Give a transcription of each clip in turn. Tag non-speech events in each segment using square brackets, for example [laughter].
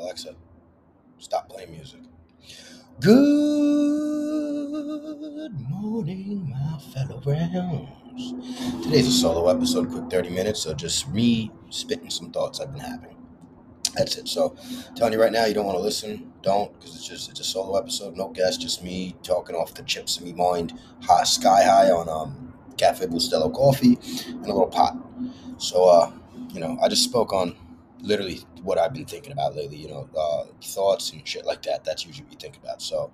Alexa, stop playing music. Good morning, my fellow rounds. Today's a solo episode, quick 30 minutes, so just me spitting some thoughts I've been having. That's it. So, telling you right now, you don't want to listen, don't, because it's just it's a solo episode, no guest, just me talking off the chips in me mind, high, sky high on um Cafe Bustelo coffee and a little pot. So, uh, you know, I just spoke on literally what I've been thinking about lately, you know, uh, thoughts and shit like that. That's usually what you think about. So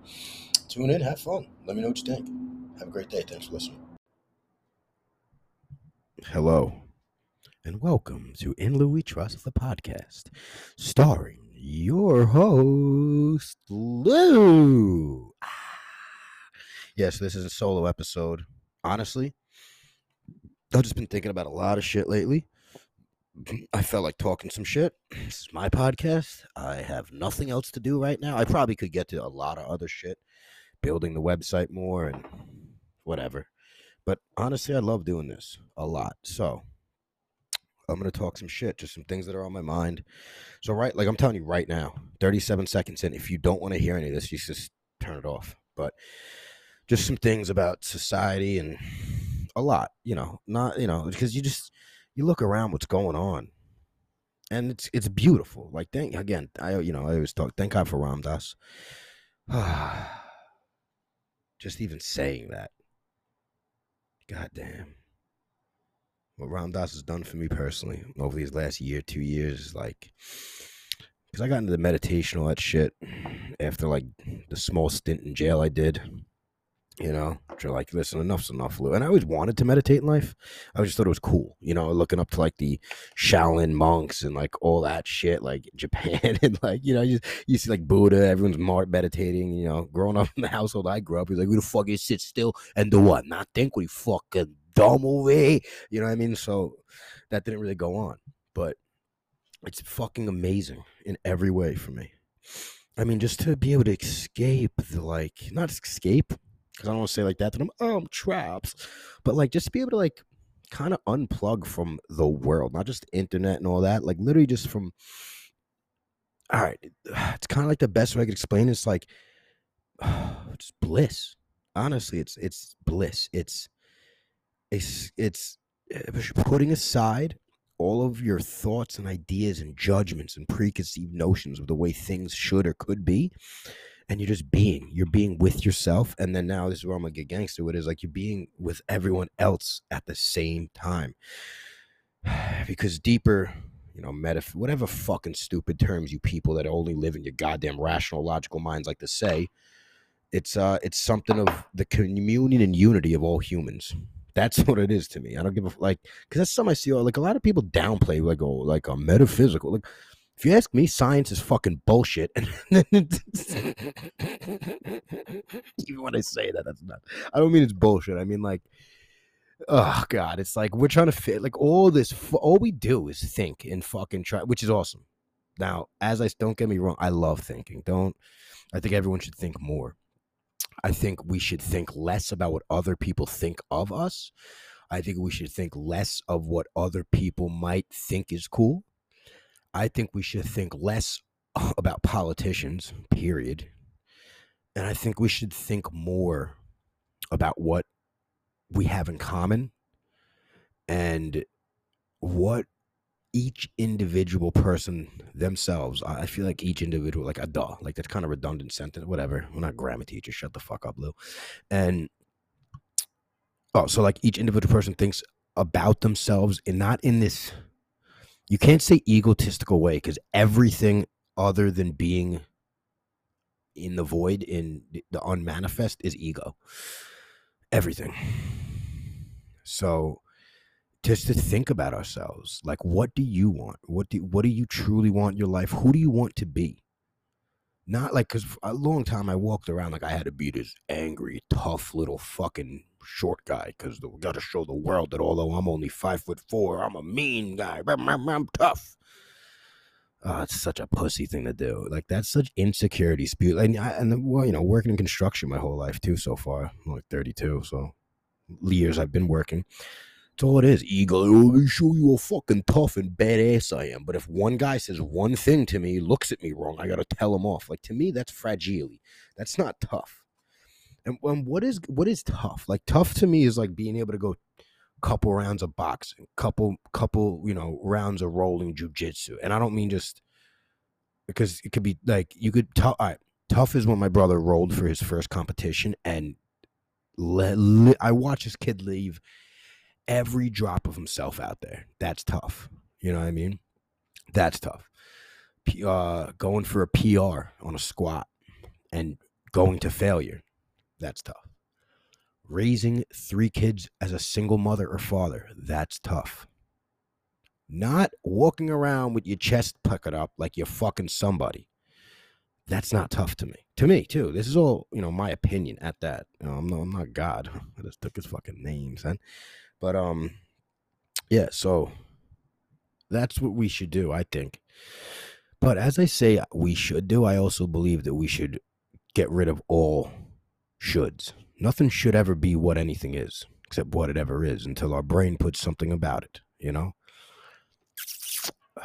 tune in, have fun. Let me know what you think. Have a great day. Thanks for listening. Hello, and welcome to In Lou We Trust, the podcast, starring your host, Lou. Ah. Yes, this is a solo episode. Honestly, I've just been thinking about a lot of shit lately. I felt like talking some shit. This is my podcast. I have nothing else to do right now. I probably could get to a lot of other shit, building the website more and whatever. But honestly, I love doing this a lot. So I'm gonna talk some shit, just some things that are on my mind. So right, like I'm telling you right now, 37 seconds in. If you don't want to hear any of this, you just turn it off. But just some things about society and a lot, you know, not you know, because you just you look around what's going on and it's it's beautiful. Like thank again i you know i always talk thank god for ram dass [sighs] just even saying that god damn what ram dass has done for me personally over these last year two years is like because i got into the meditation all that shit after like the small stint in jail i did you know, you're like, listen, enough's enough, Lou. And I always wanted to meditate in life. I just thought it was cool, you know, looking up to like the Shaolin monks and like all that shit, like [laughs] Japan and like, you know, you, you see like Buddha, everyone's meditating, you know, growing up in the household I grew up, he's like, who the fuck is sit still and do what? Not think we fucking dumb away. You know what I mean? So that didn't really go on, but it's fucking amazing in every way for me. I mean, just to be able to escape the like, not escape, because I don't want to say like that to them. Oh, I'm trapped, but like just to be able to like kind of unplug from the world, not just internet and all that. Like literally just from. All right, it's kind of like the best way I could explain. It. It's like [sighs] just bliss. Honestly, it's it's bliss. It's it's it's eh, putting aside all of your thoughts and ideas and judgments and preconceived notions of the way things should or could be and you're just being you're being with yourself and then now this is where i'm gonna get gangster with is like you're being with everyone else at the same time. [sighs] Because deeper you know meta whatever fucking stupid terms you people that only live in your goddamn rational logical minds like to say it's uh it's something of the communion and unity of all humans. That's [laughs] what it is to me. I don't give a like because that's something i see like a lot of people downplay like oh like a metaphysical like if you ask me, science is fucking bullshit. [laughs] Even when I say that, that's not. I don't mean it's bullshit. I mean like, oh god, it's like we're trying to fit like all this. All we do is think and fucking try, which is awesome. Now, as I don't get me wrong, I love thinking. Don't. I think everyone should think more. I think we should think less about what other people think of us. I think we should think less of what other people might think is cool I think we should think less [laughs] about politicians, period. And I think we should think more about what we have in common and what each individual person themselves. I feel like each individual, like a duh, like that's kind of redundant sentence, whatever. We're not grammar teachers. Shut the fuck up, Lou. And oh, so like each individual person thinks about themselves and not in this you can't say egotistical way because everything other than being in the void in the unmanifest is ego. Everything. So just to think about ourselves like what do you want? What do what do you truly want in your life? Who do you want to be? Not like because a long time i walked around like i had to be this angry tough little fucking short guy because we got to show the world that although I'm only five foot four, I'm a mean guy. I'm tough. Oh, it's such a pussy thing to do. Like that's such insecurity spew. And I, and well, you know, working in construction my whole life too. So far, I'm like 32, so years I've been working. That's all it is. Ego. Oh, let me show you how fucking tough and badass I am. But if one guy says one thing to me, looks at me wrong, I gotta tell him off. Like to me, that's fragile. That's not tough. And, and what is what is tough? Like tough to me is like being able to go couple rounds of boxing, couple couple you know rounds of rolling jujitsu, and I don't mean just because it could be like you could tough. Right, tough is when my brother rolled for his first competition, and le- le- I watch this kid leave every drop of himself out there. That's tough. You know what I mean? That's tough. P- uh, going for a PR on a squat and going to failure. That's tough. Raising three kids as a single mother or father. That's tough. Not walking around with your chest puckered up like you're fucking somebody. That's not tough to me. To me, too. This is all, you know, my opinion at that. You know, I'm, not, I'm not God. [laughs] I just took his fucking name, son. But um, yeah. So that's what we should do, I think. But as I say, we should do. I also believe that we should get rid of all shoulds. Nothing should ever be what anything is, except what it ever is, until our brain puts something about it. You know.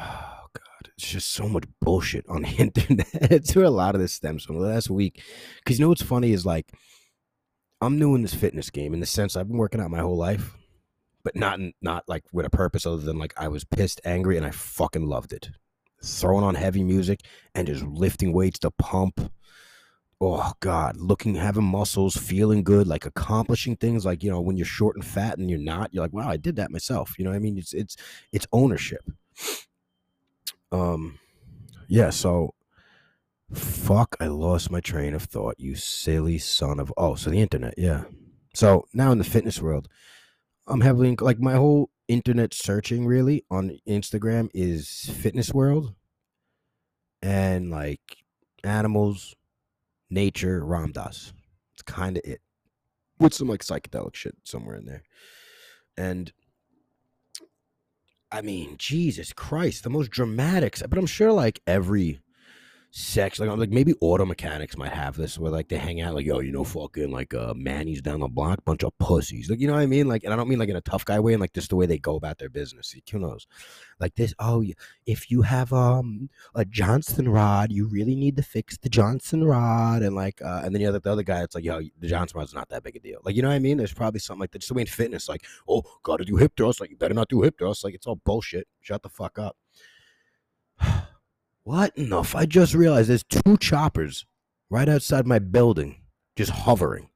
Oh God, it's just so much bullshit on [laughs] the internet. it's where a lot of this stems from. Last week, because you know what's funny is like, I'm new in this fitness game in the sense I've been working out my whole life but not not like with a purpose other than like I was pissed, angry, and I fucking loved it. Throwing on heavy music and just lifting weights to pump. Oh God, looking, having muscles, feeling good, like accomplishing things. Like you know, when you're short and fat and you're not, you're like, wow, I did that myself. You know what I mean? It's it's it's ownership. Um, yeah. So, fuck, I lost my train of thought. You silly son of. Oh, so the internet, yeah. So now in the fitness world, I'm heavily like my whole internet searching really on Instagram is fitness world and like animals, nature, Ram Dass. It's kind of it. With some like psychedelic shit somewhere in there. And I mean, Jesus Christ, the most dramatics. But I'm sure like every sex. Like, I'm like maybe auto mechanics might have this where like they hang out like, yo, you know, fucking like uh Manny's down the block, bunch of pussies. Like, you know what I mean? Like, and I don't mean like in a tough guy way, and like just the way they go about their business. Like, who knows? Like this. Oh, if you have um a Johnson rod, you really need to fix the Johnson rod, and like, uh, and then you have the other guy. It's like, yo, the Johnson rod's not that big a deal. Like, you know what I mean? There's probably something like that. Just the way in fitness, like, oh, gotta do hip thrust. Like, you better not do hip thrust. Like, it's all bullshit. Shut the fuck up. What in the? F- I just realized there's two choppers right outside my building, just hovering.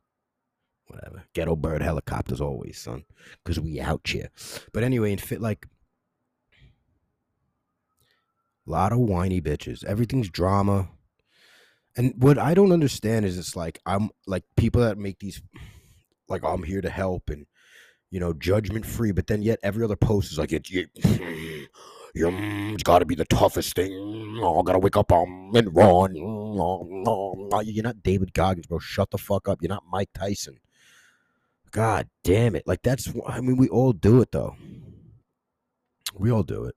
Whatever. Ghetto bird helicopters always, son, because we out here. But anyway, in fit like a lot of whiny bitches. Everything's drama. And what I don't understand is it's like I'm like people that make these like I'm here to help and you know judgment free, but then yet every other post is like it. [laughs] it it's got to be the toughest thing. Oh, I gotta wake up um, and run. You're not David Goggins, bro. Shut the fuck up. You're not Mike Tyson. God damn it. Like that's I mean, we all do it though. We all do it.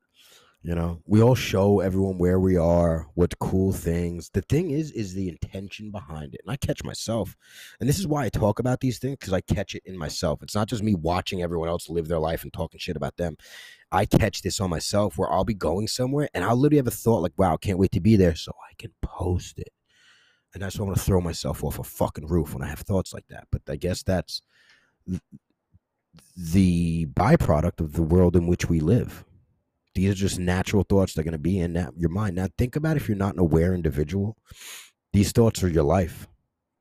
You know, we all show everyone where we are, what cool things. The thing is, is the intention behind it. And I catch myself. And this is why I talk about these things, because I catch it in myself. It's not just me watching everyone else live their life and talking shit about them. I catch this on myself where I'll be going somewhere and I'll literally have a thought like, wow, can't wait to be there so I can post it. And that's why I'm gonna throw myself off a fucking roof when I have thoughts like that. But I guess that's the byproduct of the world in which we live. These are just natural thoughts that are going to be in that, your mind. Now, think about if you're not an aware individual, these thoughts are your life.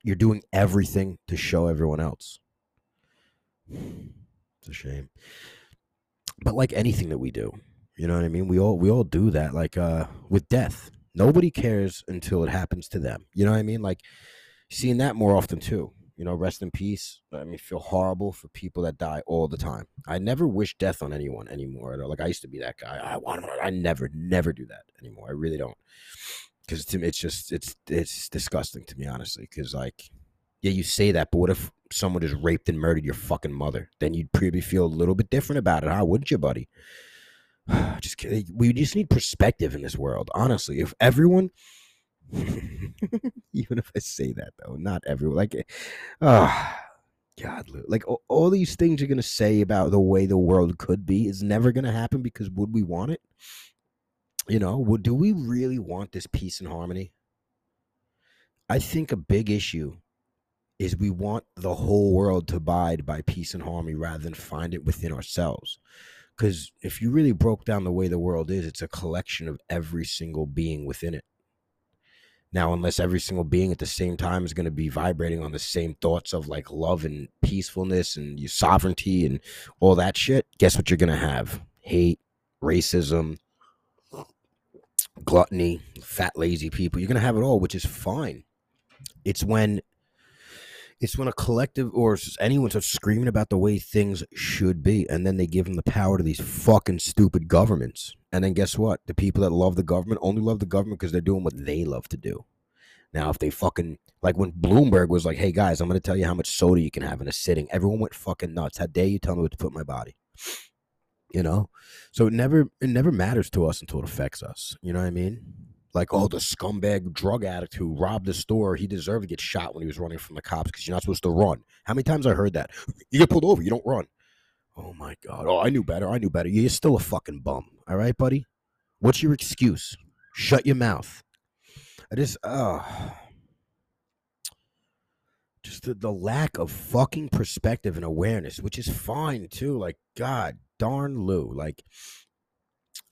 You're doing everything to show everyone else. It's a shame. But like anything that we do, you know what I mean? We all we all do that. Like uh with death. Nobody cares until it happens to them. You know what I mean? Like seeing that more often too you know, rest in peace. I mean, feel horrible for people that die all the time. I never wish death on anyone anymore. Like I used to be that guy. I want. I never, never do that anymore. I really don't. Because to me, it's just it's it's disgusting to me, honestly. Because like, yeah, you say that, but what if someone just raped and murdered your fucking mother? Then you'd probably feel a little bit different about it, huh? Wouldn't you, buddy? [sighs] just we just need perspective in this world. Honestly, if everyone [laughs] even if I say that though, not everyone like uh God, like all, all these things you're gonna say about the way the world could be is never gonna happen because would we want it? You know, would do we really want this peace and harmony? I think a big issue is we want the whole world to abide by peace and harmony rather than find it within ourselves. Because if you really broke down the way the world is, it's a collection of every single being within it. Now, unless every single being at the same time is going to be vibrating on the same thoughts of like love and peacefulness and your sovereignty and all that shit, guess what you're going to have? Hate, racism, gluttony, fat, lazy people. You're going to have it all, which is fine. It's when it's when a collective or anyone starts screaming about the way things should be, and then they give them the power to these fucking stupid governments. And then guess what? The people that love the government only love the government because they're doing what they love to do. Now, if they fucking like when Bloomberg was like, "Hey guys, I'm going to tell you how much soda you can have in a sitting," everyone went fucking nuts. How dare you tell me what to put in my body? You know, so it never it never matters to us until it affects us. You know what I mean? Like, oh, the scumbag drug addict who robbed the store, he deserved to get shot when he was running from the cops because you're not supposed to run. How many times I heard that? [laughs] You get pulled over, you don't run. Oh my God. Oh, I knew better. I knew better. You're still a fucking bum. All right, buddy? What's your excuse? Shut your mouth. I just, uh, just the, the lack of fucking perspective and awareness, which is fine too. Like, God darn Lou. Like,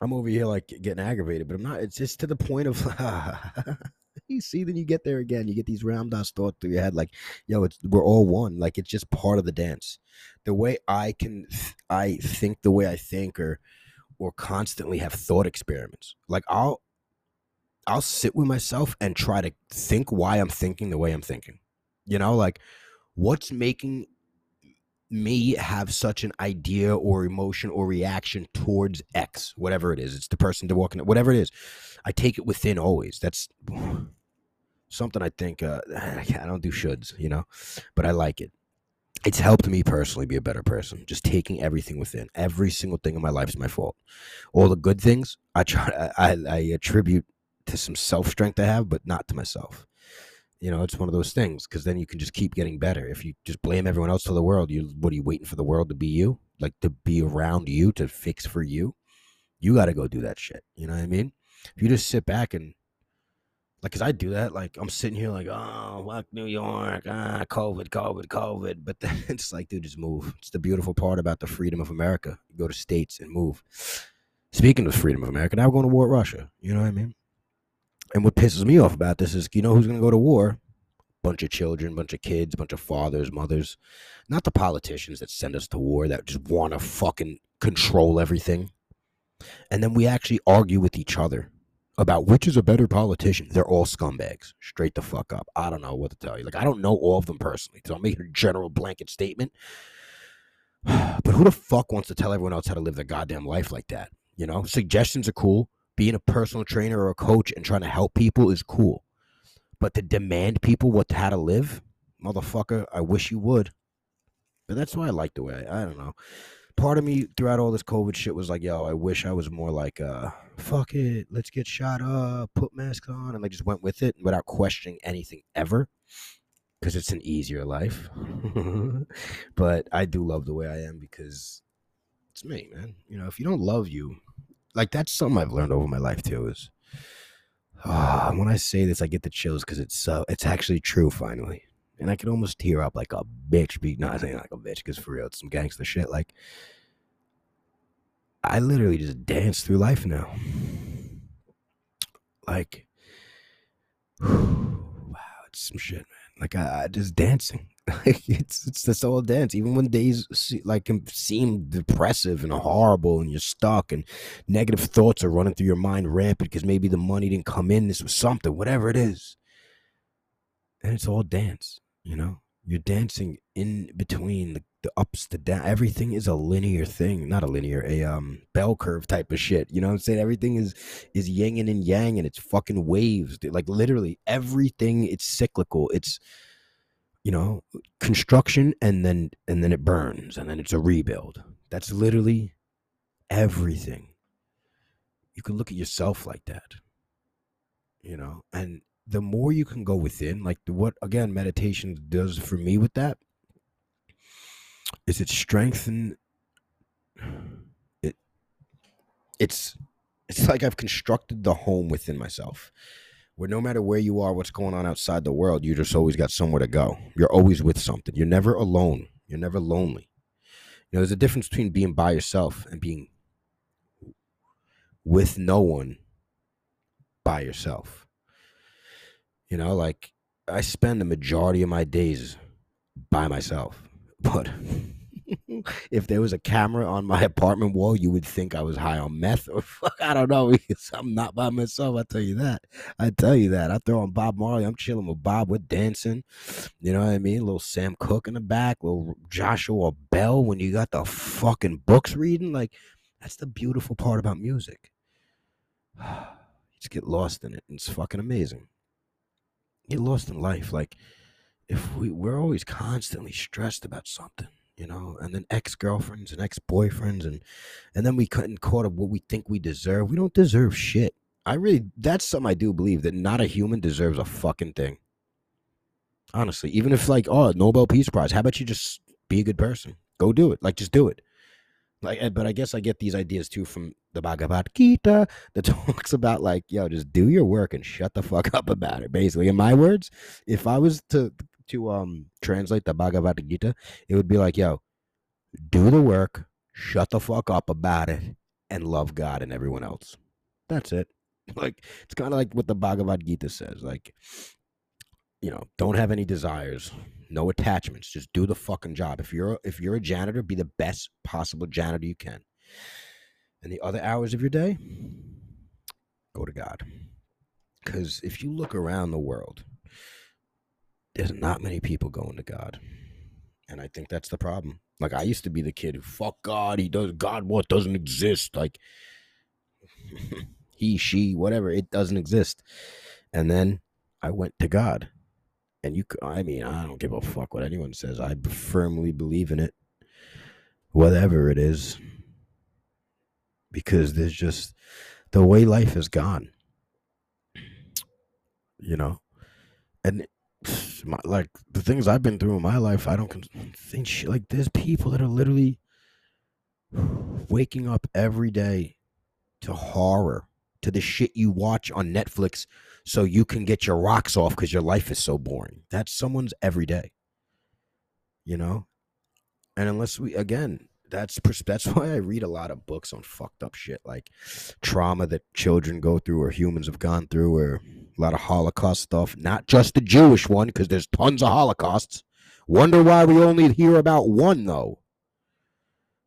I'm over here like getting aggravated, but I'm not. It's just to the point of [laughs] you see, then you get there again. You get these Ram Dass thoughts through your head, like, yo, it's we're all one. Like it's just part of the dance. The way I can, I think the way I think, or or constantly have thought experiments. Like I'll, I'll sit with myself and try to think why I'm thinking the way I'm thinking. You know, like what's making me have such an idea or emotion or reaction towards X, whatever it is. It's the person they're walking, whatever it is. I take it within always. That's something I think uh, [sighs] I don't do shoulds, you know, but I like it. It's helped me personally be a better person. Just taking everything within. Every single thing in my life is my fault. All the good things I try, [laughs] I, I attribute to some self strength I have, but not to myself you know, it's one of those things because then you can just keep getting better. If you just blame everyone else for the world, you what are you waiting for the world to be you? Like to be around you to fix for you? You got to go do that shit. You know what I mean? If you just sit back and like, cause I do that. Like I'm sitting here like, oh, fuck New York, ah, COVID, COVID, COVID. But [laughs] then it's like, dude, just move. It's the beautiful part about the freedom of America. You go to states and move. Speaking of freedom of America, now we're going to war with Russia. You know what I mean? And what pisses me off about this is, you know who's going to go to war? Bunch of children, bunch of kids, bunch of fathers, mothers. Not the politicians that send us to war that just want to fucking control everything. And then we actually argue with each other about which is a better politician. They're all scumbags. Straight the fuck up. I don't know what to tell you. Like, I don't know all of them personally. So I'm making a general blanket statement. [sighs] But who the fuck wants to tell everyone else how to live their goddamn life like that? You know, suggestions are cool being a personal trainer or a coach and trying to help people is cool. But to demand people what how to live, motherfucker, I wish you would. But that's why I like the way I, I don't know. Part of me throughout all this COVID shit was like, yo, I wish I was more like, uh, fuck it, let's get shot up, put masks on, and I just went with it without questioning anything ever. Because it's an easier life. [laughs] but I do love the way I am because it's me, man. You know, if you don't love you, like that's something I've learned over my life too. Is uh, when I say this, I get the chills because it's so it's actually true finally, and I can almost tear up like a bitch. Be not saying like a bitch because for real, it's some gangster shit. Like I literally just dance through life now. Like, [sighs] wow, it's some shit, man. Like I, I just dancing. [laughs] it's it's this all dance. Even when days like can seem depressive and horrible, and you're stuck, and negative thoughts are running through your mind rampant because maybe the money didn't come in. This was something, whatever it is, and it's all dance. You know, you're dancing in between the, the ups, the down. Everything is a linear thing, not a linear, a um bell curve type of shit. You know what I'm saying? Everything is is yang and yang, and it's fucking waves. Like literally everything. It's cyclical. It's you know construction and then and then it burns and then it's a rebuild. That's literally everything. You can look at yourself like that you know and the more you can go within like the, what again meditation does for me with that is it strengthen it it's it's like I've constructed the home within myself where no matter where you are, what's going on outside the world, you just always got somewhere to go. You're always with something. You're never alone. You're never lonely. You know, there's a difference between being by yourself and being with no one by yourself. You know, like I spend the majority of my days by myself, [laughs] but if there was a camera on my apartment wall, you would think I was high on meth or [laughs] fuck, I don't know. [laughs] I'm not by myself. I tell you that. I tell you that. I throw on Bob Marley. I'm chilling with Bob. We're dancing. You know what I mean? little Sam Cooke in the back. Little Joshua Bell. When you got the fucking books reading, like that's the beautiful part about music. [sighs] you just get lost in it. It's fucking amazing. Get lost in life. Like if we we're always constantly stressed about something you know, and then ex girlfriends and ex boyfriends, and and then we couldn't caught up what we think we deserve. We don't deserve shit. I really, that's something I do believe that not a human deserves a fucking thing. Honestly, even if like, oh, Nobel Peace Prize, how about you just be a good person? Go do it. Like, just do it. Like, eh, but I guess I get these ideas too from the Bhagavad Gita that [laughs] talks about like, yo, just do your work and shut the fuck up about it. Basically, in my words, if I was to to um translate the Bhagavad Gita, it would be like, yo, do the work, shut the fuck up about it, and love God and everyone else. That's it. [laughs] Like it's kind of like what the Bhagavad Gita says. Like, you know, don't have any desires, no attachments. Just do the fucking job. If you're if you're a janitor, be the best possible janitor you can. And the other hours of your day, go to God. Because if you look around the world, there's not many people going to God. And I think that's the problem. Like I used to be the kid who fuck God, he does God what doesn't exist. Like [laughs] he, she, whatever, it doesn't exist. And then I went to God. And you I mean, I don't give a fuck what anyone says. I firmly believe in it. Whatever it is. Because there's just the way life has gone. You know? And my, like the things I've been through in my life, I don't think shit, like there's people that are literally [sighs] waking up every day to horror, to the shit you watch on Netflix so you can get your rocks off because your life is so boring. That's someone's every day. You know? And unless we again, that's that's [laughs] why I read a lot of books on fucked up shit like trauma that children go through or humans have gone through or a lot of Holocaust stuff, not just the Jewish one, because there's tons of Holocausts. Wonder why we only hear about one, though.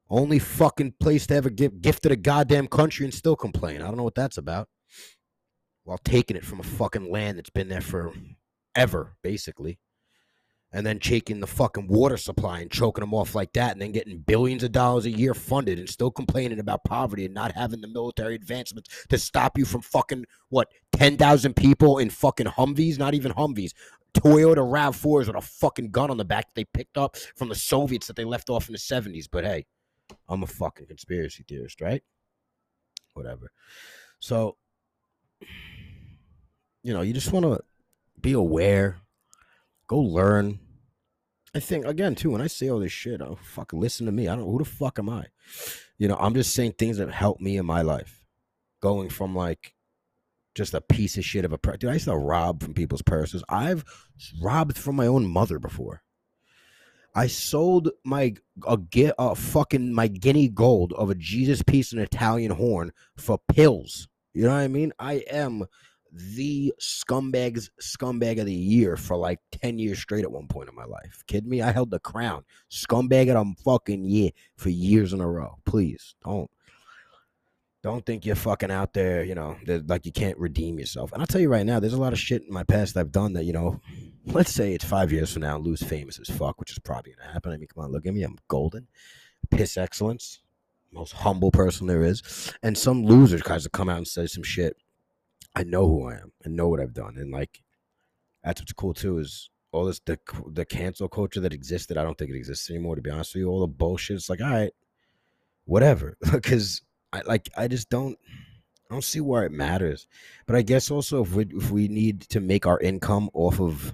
Only fucking place to ever give gifted a goddamn country and still complain. I don't know what that's about. While taking it from a fucking land that's been there for ever, basically and then taking the fucking water supply and choking them off like that and then getting billions of dollars a year funded and still complaining about poverty and not having the military advancements to stop you from fucking what 10,000 people in fucking Humvees, not even Humvees. Toyota RAV4s with a fucking gun on the back they picked up from the Soviets that they left off in the 70s. But hey, I'm a fucking conspiracy theorist, right? Whatever. So, you know, you just want to be aware Go learn. I think again too when I say all this shit, oh fuck, listen to me. I don't who the fuck am I? You know, I'm just saying things that help me in my life. Going from like just a piece of shit of a per- dude. I used to rob from people's purses. I've robbed from my own mother before. I sold my a get a fucking my guinea gold of a Jesus piece and Italian horn for pills. You know what I mean? I am the scumbags scumbag of the year for like 10 years straight at one point in my life. Kidding me? I held the crown. Scumbag of the fucking year for years in a row. Please don't. Don't think you're fucking out there, you know, that like you can't redeem yourself. And I'll tell you right now, there's a lot of shit in my past I've done that, you know, let's say it's five years from now, lose famous as fuck, which is probably gonna happen. I mean, come on, look at me. I'm golden. Piss excellence. Most humble person there is. And some loser tries to come out and say some shit I know who I am and know what I've done, and like that's what's cool too is all this the the cancel culture that existed. I don't think it exists anymore. To be honest with you, all the bullshit. It's like all right, whatever, [laughs] because I like I just don't. I don't see why it matters, but I guess also if we if we need to make our income off of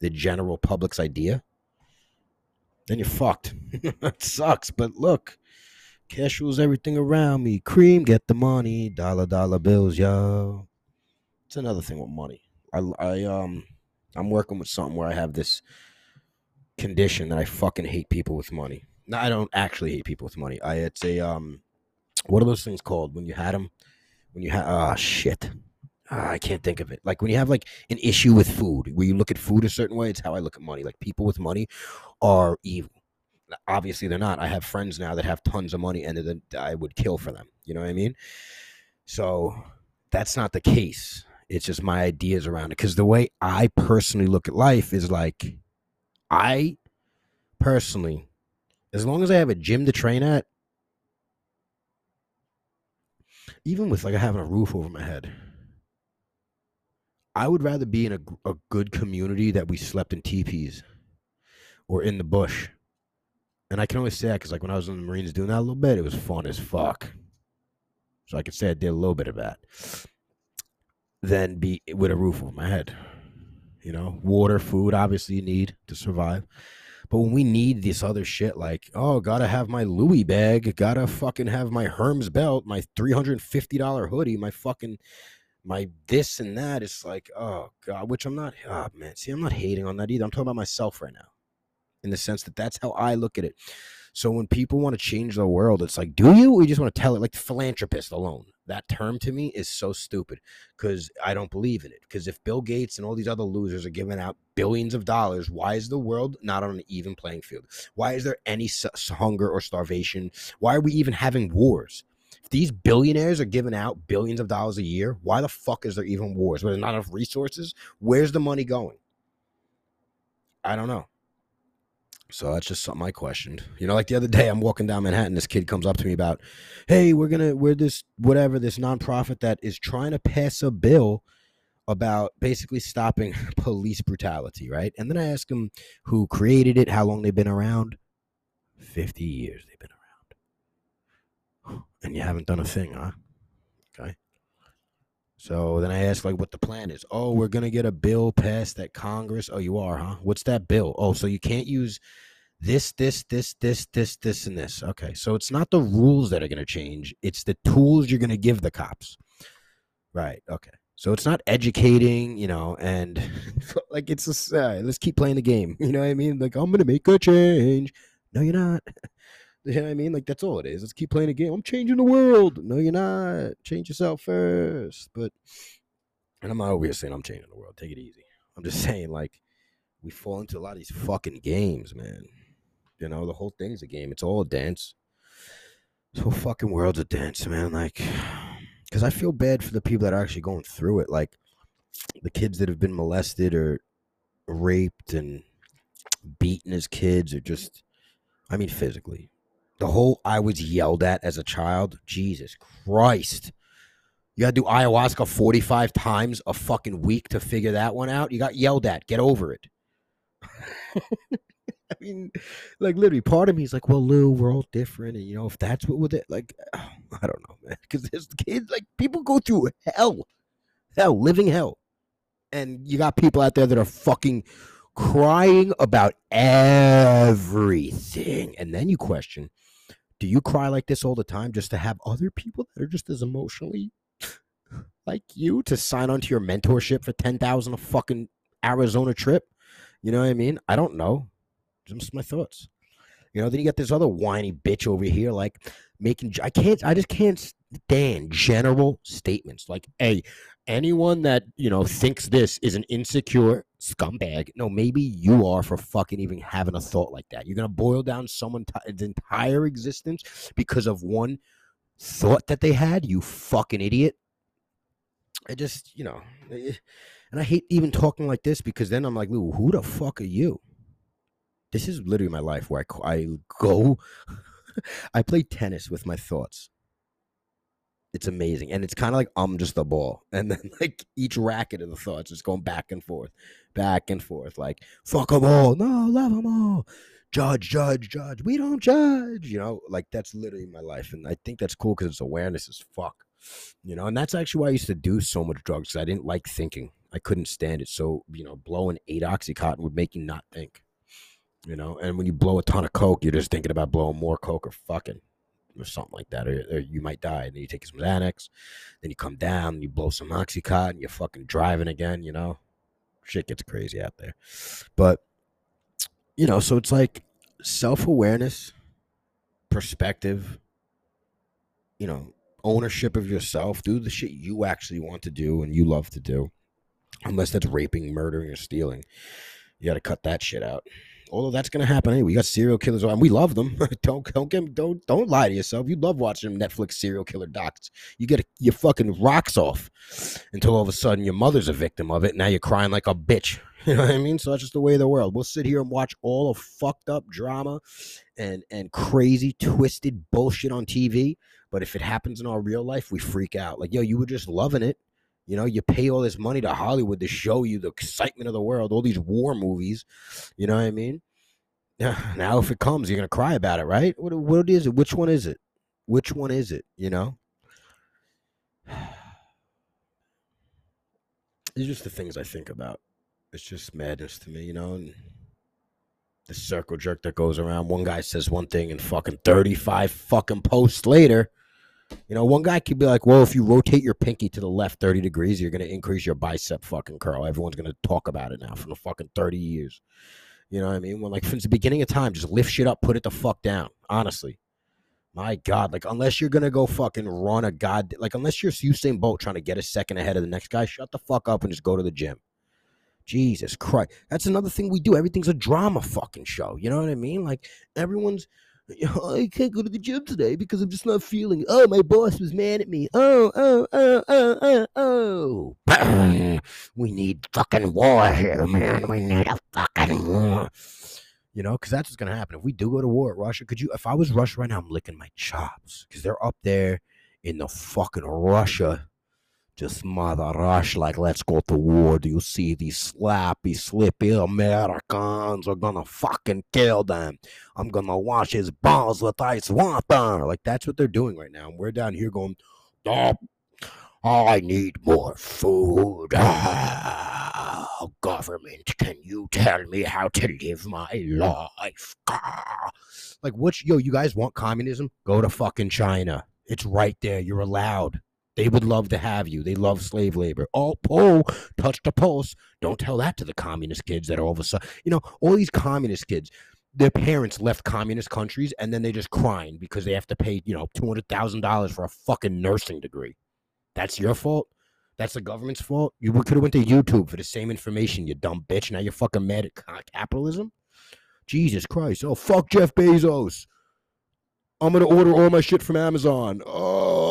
the general public's idea, then you're fucked. [laughs] it sucks. But look, cash rules everything around me. Cream, get the money. Dollar, dollar bills, yo. It's another thing with money. I, I um, I'm working with something where I have this condition that I fucking hate people with money. No, I don't actually hate people with money. I it's a um, what are those things called when you had them? When you had ah shit. Ah, I can't think of it. Like when you have like an issue with food, where you look at food a certain way, it's how I look at money. Like people with money are evil. Obviously, they're not. I have friends now that have tons of money, and I would kill for them. You know what I mean? So that's not the case. It's just my ideas around it. Because the way I personally look at life is like, I personally, as long as I have a gym to train at, even with like I having a roof over my head, I would rather be in a, a good community that we slept in teepees or in the bush. And I can only say that because, like, when I was in the Marines doing that a little bit, it was fun as fuck. So I could say I did a little bit of that. Then be with a roof over my head. You know, water, food, obviously you need to survive. But when we need this other shit, like, oh, gotta have my Louis bag, gotta fucking have my Hermes belt, my $350 hoodie, my fucking my this and that it's like oh god which i'm not oh man see i'm not hating on that either i'm talking about myself right now in the sense that that's how i look at it so when people want to change the world it's like do you We just want to tell it like philanthropist alone that term to me is so stupid because i don't believe in it because if bill gates and all these other losers are giving out billions of dollars why is the world not on an even playing field why is there any hunger or starvation why are we even having wars if these billionaires are giving out billions of dollars a year, why the fuck is there even wars? Where there's not enough resources? Where's the money going? I don't know. So that's just something I questioned. You know, like the other day, I'm walking down Manhattan. This kid comes up to me about, "Hey, we're gonna, we're this whatever this nonprofit that is trying to pass a bill about basically stopping [laughs] police brutality, right?" And then I ask him who created it, how long they've been around. Fifty years they've been around, and you haven't done a thing, huh? So then I ask, like, what the plan is. Oh, we're gonna get a bill passed at Congress. Oh, you are, huh? What's that bill? Oh, so you can't use this, this, this, this, this, this, and this. Okay. So it's not the rules that are gonna change. It's the tools you're gonna give the cops. Right. Okay. So it's not educating, you know, and [laughs] like it's just, uh, let's keep playing the game. [laughs] You know what I mean? Like I'm gonna make a change. No, you're not. [laughs] You know what I mean? Like that's all it is. Let's keep playing the game. I'm changing the world. No, you're not. Change yourself first. But and I'm not over here saying I'm changing the world. Take it easy. I'm just [laughs] saying like we fall into a lot of these fucking games, man. You know, the whole thing's a game. It's all a dance. This whole fucking world's a dance, man. Like, [sighs] because I feel bad for the people that are actually going through it. Like the kids that have been molested or raped and beaten as kids, or just, I mean, physically the whole I was yelled at as a child. Jesus Christ. You got to do ayahuasca 45 times a fucking week to figure that one out. You got yelled at. Get over it. [laughs] I mean, like literally, part of me is like, well, Lou, we're all different, and you know, if that's what with it, like, [sighs] I don't know, man, because there's kids, like, people go through hell, hell, living hell, and you got people out there that are fucking crying about everything, and then you question, do you cry like this all the time just to have other people that are just as emotionally [sighs] like you to sign on to your mentorship for 10,000 a fucking Arizona trip? You know what I mean? I don't know. Just my thoughts. You know, then you got this other whiny bitch over here, like making. I can't. I just can't stand general statements like, "Hey, anyone that you know thinks this is an insecure scumbag no maybe you are for fucking even having a thought like that. You're gonna boil down someone's entire existence because of one thought that they had you fucking idiot. I just you know eh, and i hate even talking like this because then i'm like who the fuck are you? This is literally my life where i, I go [laughs] i play tennis with my thoughts it's amazing. And it's kind of like I'm just a ball. [laughs] And then like each racket of the thoughts is going back and forth, back and forth. Like, fuck them all. No, love them all. Judge, judge, judge. We don't judge. You know, like that's literally my life. And I think that's cool because it's awareness as fuck. You know, and that's actually why I used to do so much drugs I didn't like thinking. I couldn't stand it. So, you know, blowing eight Oxycontin would make you not think. You know, and when you blow a ton of coke, you're just thinking about blowing more coke or fucking or something like that, or, or you might die. And then you take some Xanax, then you come down, you blow some Oxycontin, you're fucking driving again. You know, shit gets crazy out there. But you know, so it's like self awareness, perspective, you know, ownership of yourself. Do the shit you actually want to do and you love to do. Unless that's raping, murdering, or stealing. You got to cut that shit out. Although that's gonna happen anyway. We got serial killers, and we love them. [laughs] don't don't get don't don't lie to yourself. You love watching Netflix serial killer docs. You get your fucking rocks off until all of a sudden your mother's a victim of it. Now you're crying like a bitch. [laughs] You know what I mean? So that's just the way of the world. We'll sit here and watch all of fucked up drama and and crazy twisted bullshit on TV. But if it happens in our real life, we freak out. Like, yo, you were just loving it. You know, you pay all this money to Hollywood to show you the excitement of the world, all these war movies. You know what I mean? [sighs] Now, if it comes, you're gonna cry about it, right? What what is it? Which one is it? Which one is it? You know? [sighs] These are just the things I think about. It's just madness to me, you know. And the circle jerk that goes around. One guy says one thing, and fucking thirty-five fucking posts later, you know, one guy could be like, well, if you rotate your pinky to the left 30 degrees, you're going to increase your bicep fucking curl. Everyone's going to talk about it now for the fucking 30 years. You know what I mean? When, like, [laughs] since the beginning of time, just lift shit up, put it the fuck down. Honestly. My God. Like, unless you're going to go fucking run a god, like, unless you're Usain Bolt trying to get a second ahead of the next guy, shut the fuck up and just go to the gym. Jesus Christ. That's another thing we do. Everything's a drama fucking show. You know what I mean? Like, everyone's [laughs] Oh, I can't go to the gym today because I'm just not feeling. Oh, my boss was mad at me. Oh, oh, oh, oh, oh, oh. [clears throat] we need fucking war here, man. We need a fucking war. You know, because that's what's to happen. If we do go to war Russia, could you, if I was Russia right now, I'm licking my chops because they're up there in the fucking Russia just mother rush like let's go to war. Do you see these slappy, slippy Americans are gonna fucking kill them? I'm gonna wash his balls with ice water. Like that's what they're doing right now. And we're down here going, oh, I need more food. [laughs] Government, can you tell me how to live my life? Like, what? Yo, you guys want communism? Go to fucking China. It's right there. You're allowed. They would love to have you. They love slave labor. Oh, oh, touch a pulse. Don't tell that to the communist kids that are all of a sudden, you know, all these communist kids, their parents left communist countries and then they're just crying because they have to pay, you know, $200,000 for a fucking nursing degree. That's your fault? That's the government's fault? You could have went to YouTube for the same information, you dumb bitch. Now you're fucking mad at capitalism? Jesus Christ. Oh, fuck Jeff Bezos. I'm going to order all my shit from Amazon. Oh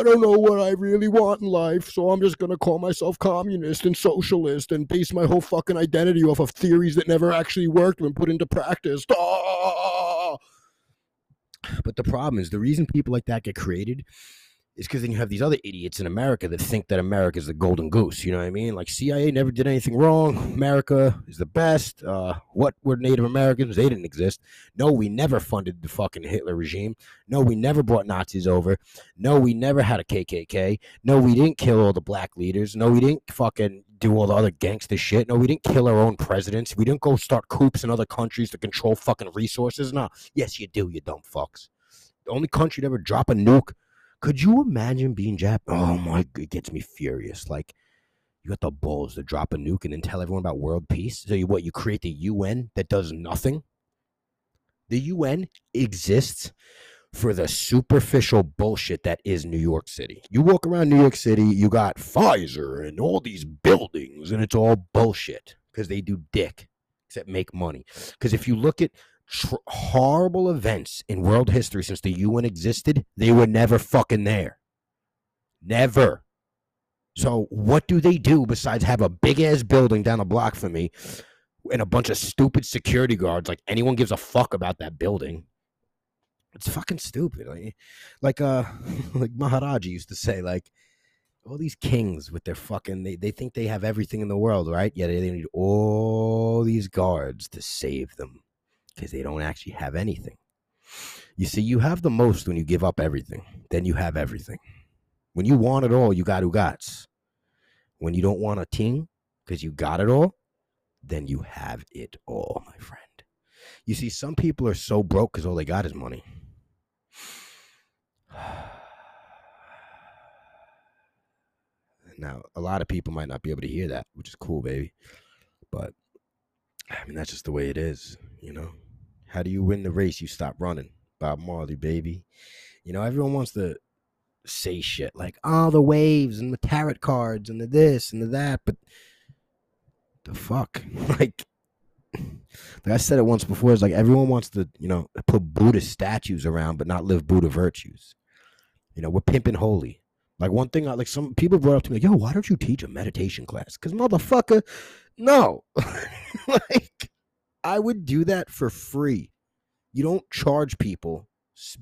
I don't know what I really want in life, so I'm just to call myself communist and socialist and base my whole fucking identity off of theories that never actually worked when put into practice. Ah! But the problem is the reason people like that get created is because then you have these other idiots in America that think that America is the golden goose. You know what I mean? Like CIA never did anything wrong. America is the best. Uh, what were Native Americans? They didn't exist. No, we never funded the fucking Hitler regime. No, we never brought Nazis over. No, we never had a KKK. No, we didn't kill all the black leaders. No, we didn't fucking do all the other gangster shit. No, we didn't kill our own presidents. We didn't go start coups in other countries to control fucking resources. No, yes, you do, you dumb fucks. The only country to ever drop a nuke could you imagine being Jap? Oh my, it gets me furious. Like, you got the balls to drop a nuke and then tell everyone about world peace. So you what? You create the UN that does nothing. The UN exists for the superficial bullshit that is New York City. You walk around New York City, you got Pfizer and all these buildings, and it's all bullshit because they do dick except make money. Because if you look at tr- horrible events in world history since the UN existed, they were never fucking there. Never. So what do they do besides have a big ass building down the block from me and a bunch of stupid security guards? Like anyone gives a fuck about that building. It's fucking stupid. Like, like uh [laughs] like Maharaji used to say, like all these kings with their fucking they, they think they have everything in the world, right? Yeah, they need all these guards to save them because they don't actually have anything. You see, you have the most when you give up everything. Then you have everything. When you want it all, you got who gots. When you don't want a ting because you got it all, then you have it all, my friend. You see, some people are so broke because all they got is money. [sighs] Now, a lot of people might not be able to hear that, which is cool, baby. But I mean, that's just the way it is, you know. How do you win the race? You stop running. Bob Marley, baby. You know, everyone wants to say shit like, oh, the waves and the tarot cards and the this and the that, but the fuck? [laughs] like, like I said it once before, it's like everyone wants to, you know, put Buddha statues around but not live Buddha virtues. You know, we're pimping holy. Like one thing, like some people brought up to me, like, "Yo, why don't you teach a meditation class?" Because motherfucker, no, [laughs] like I would do that for free. You don't charge people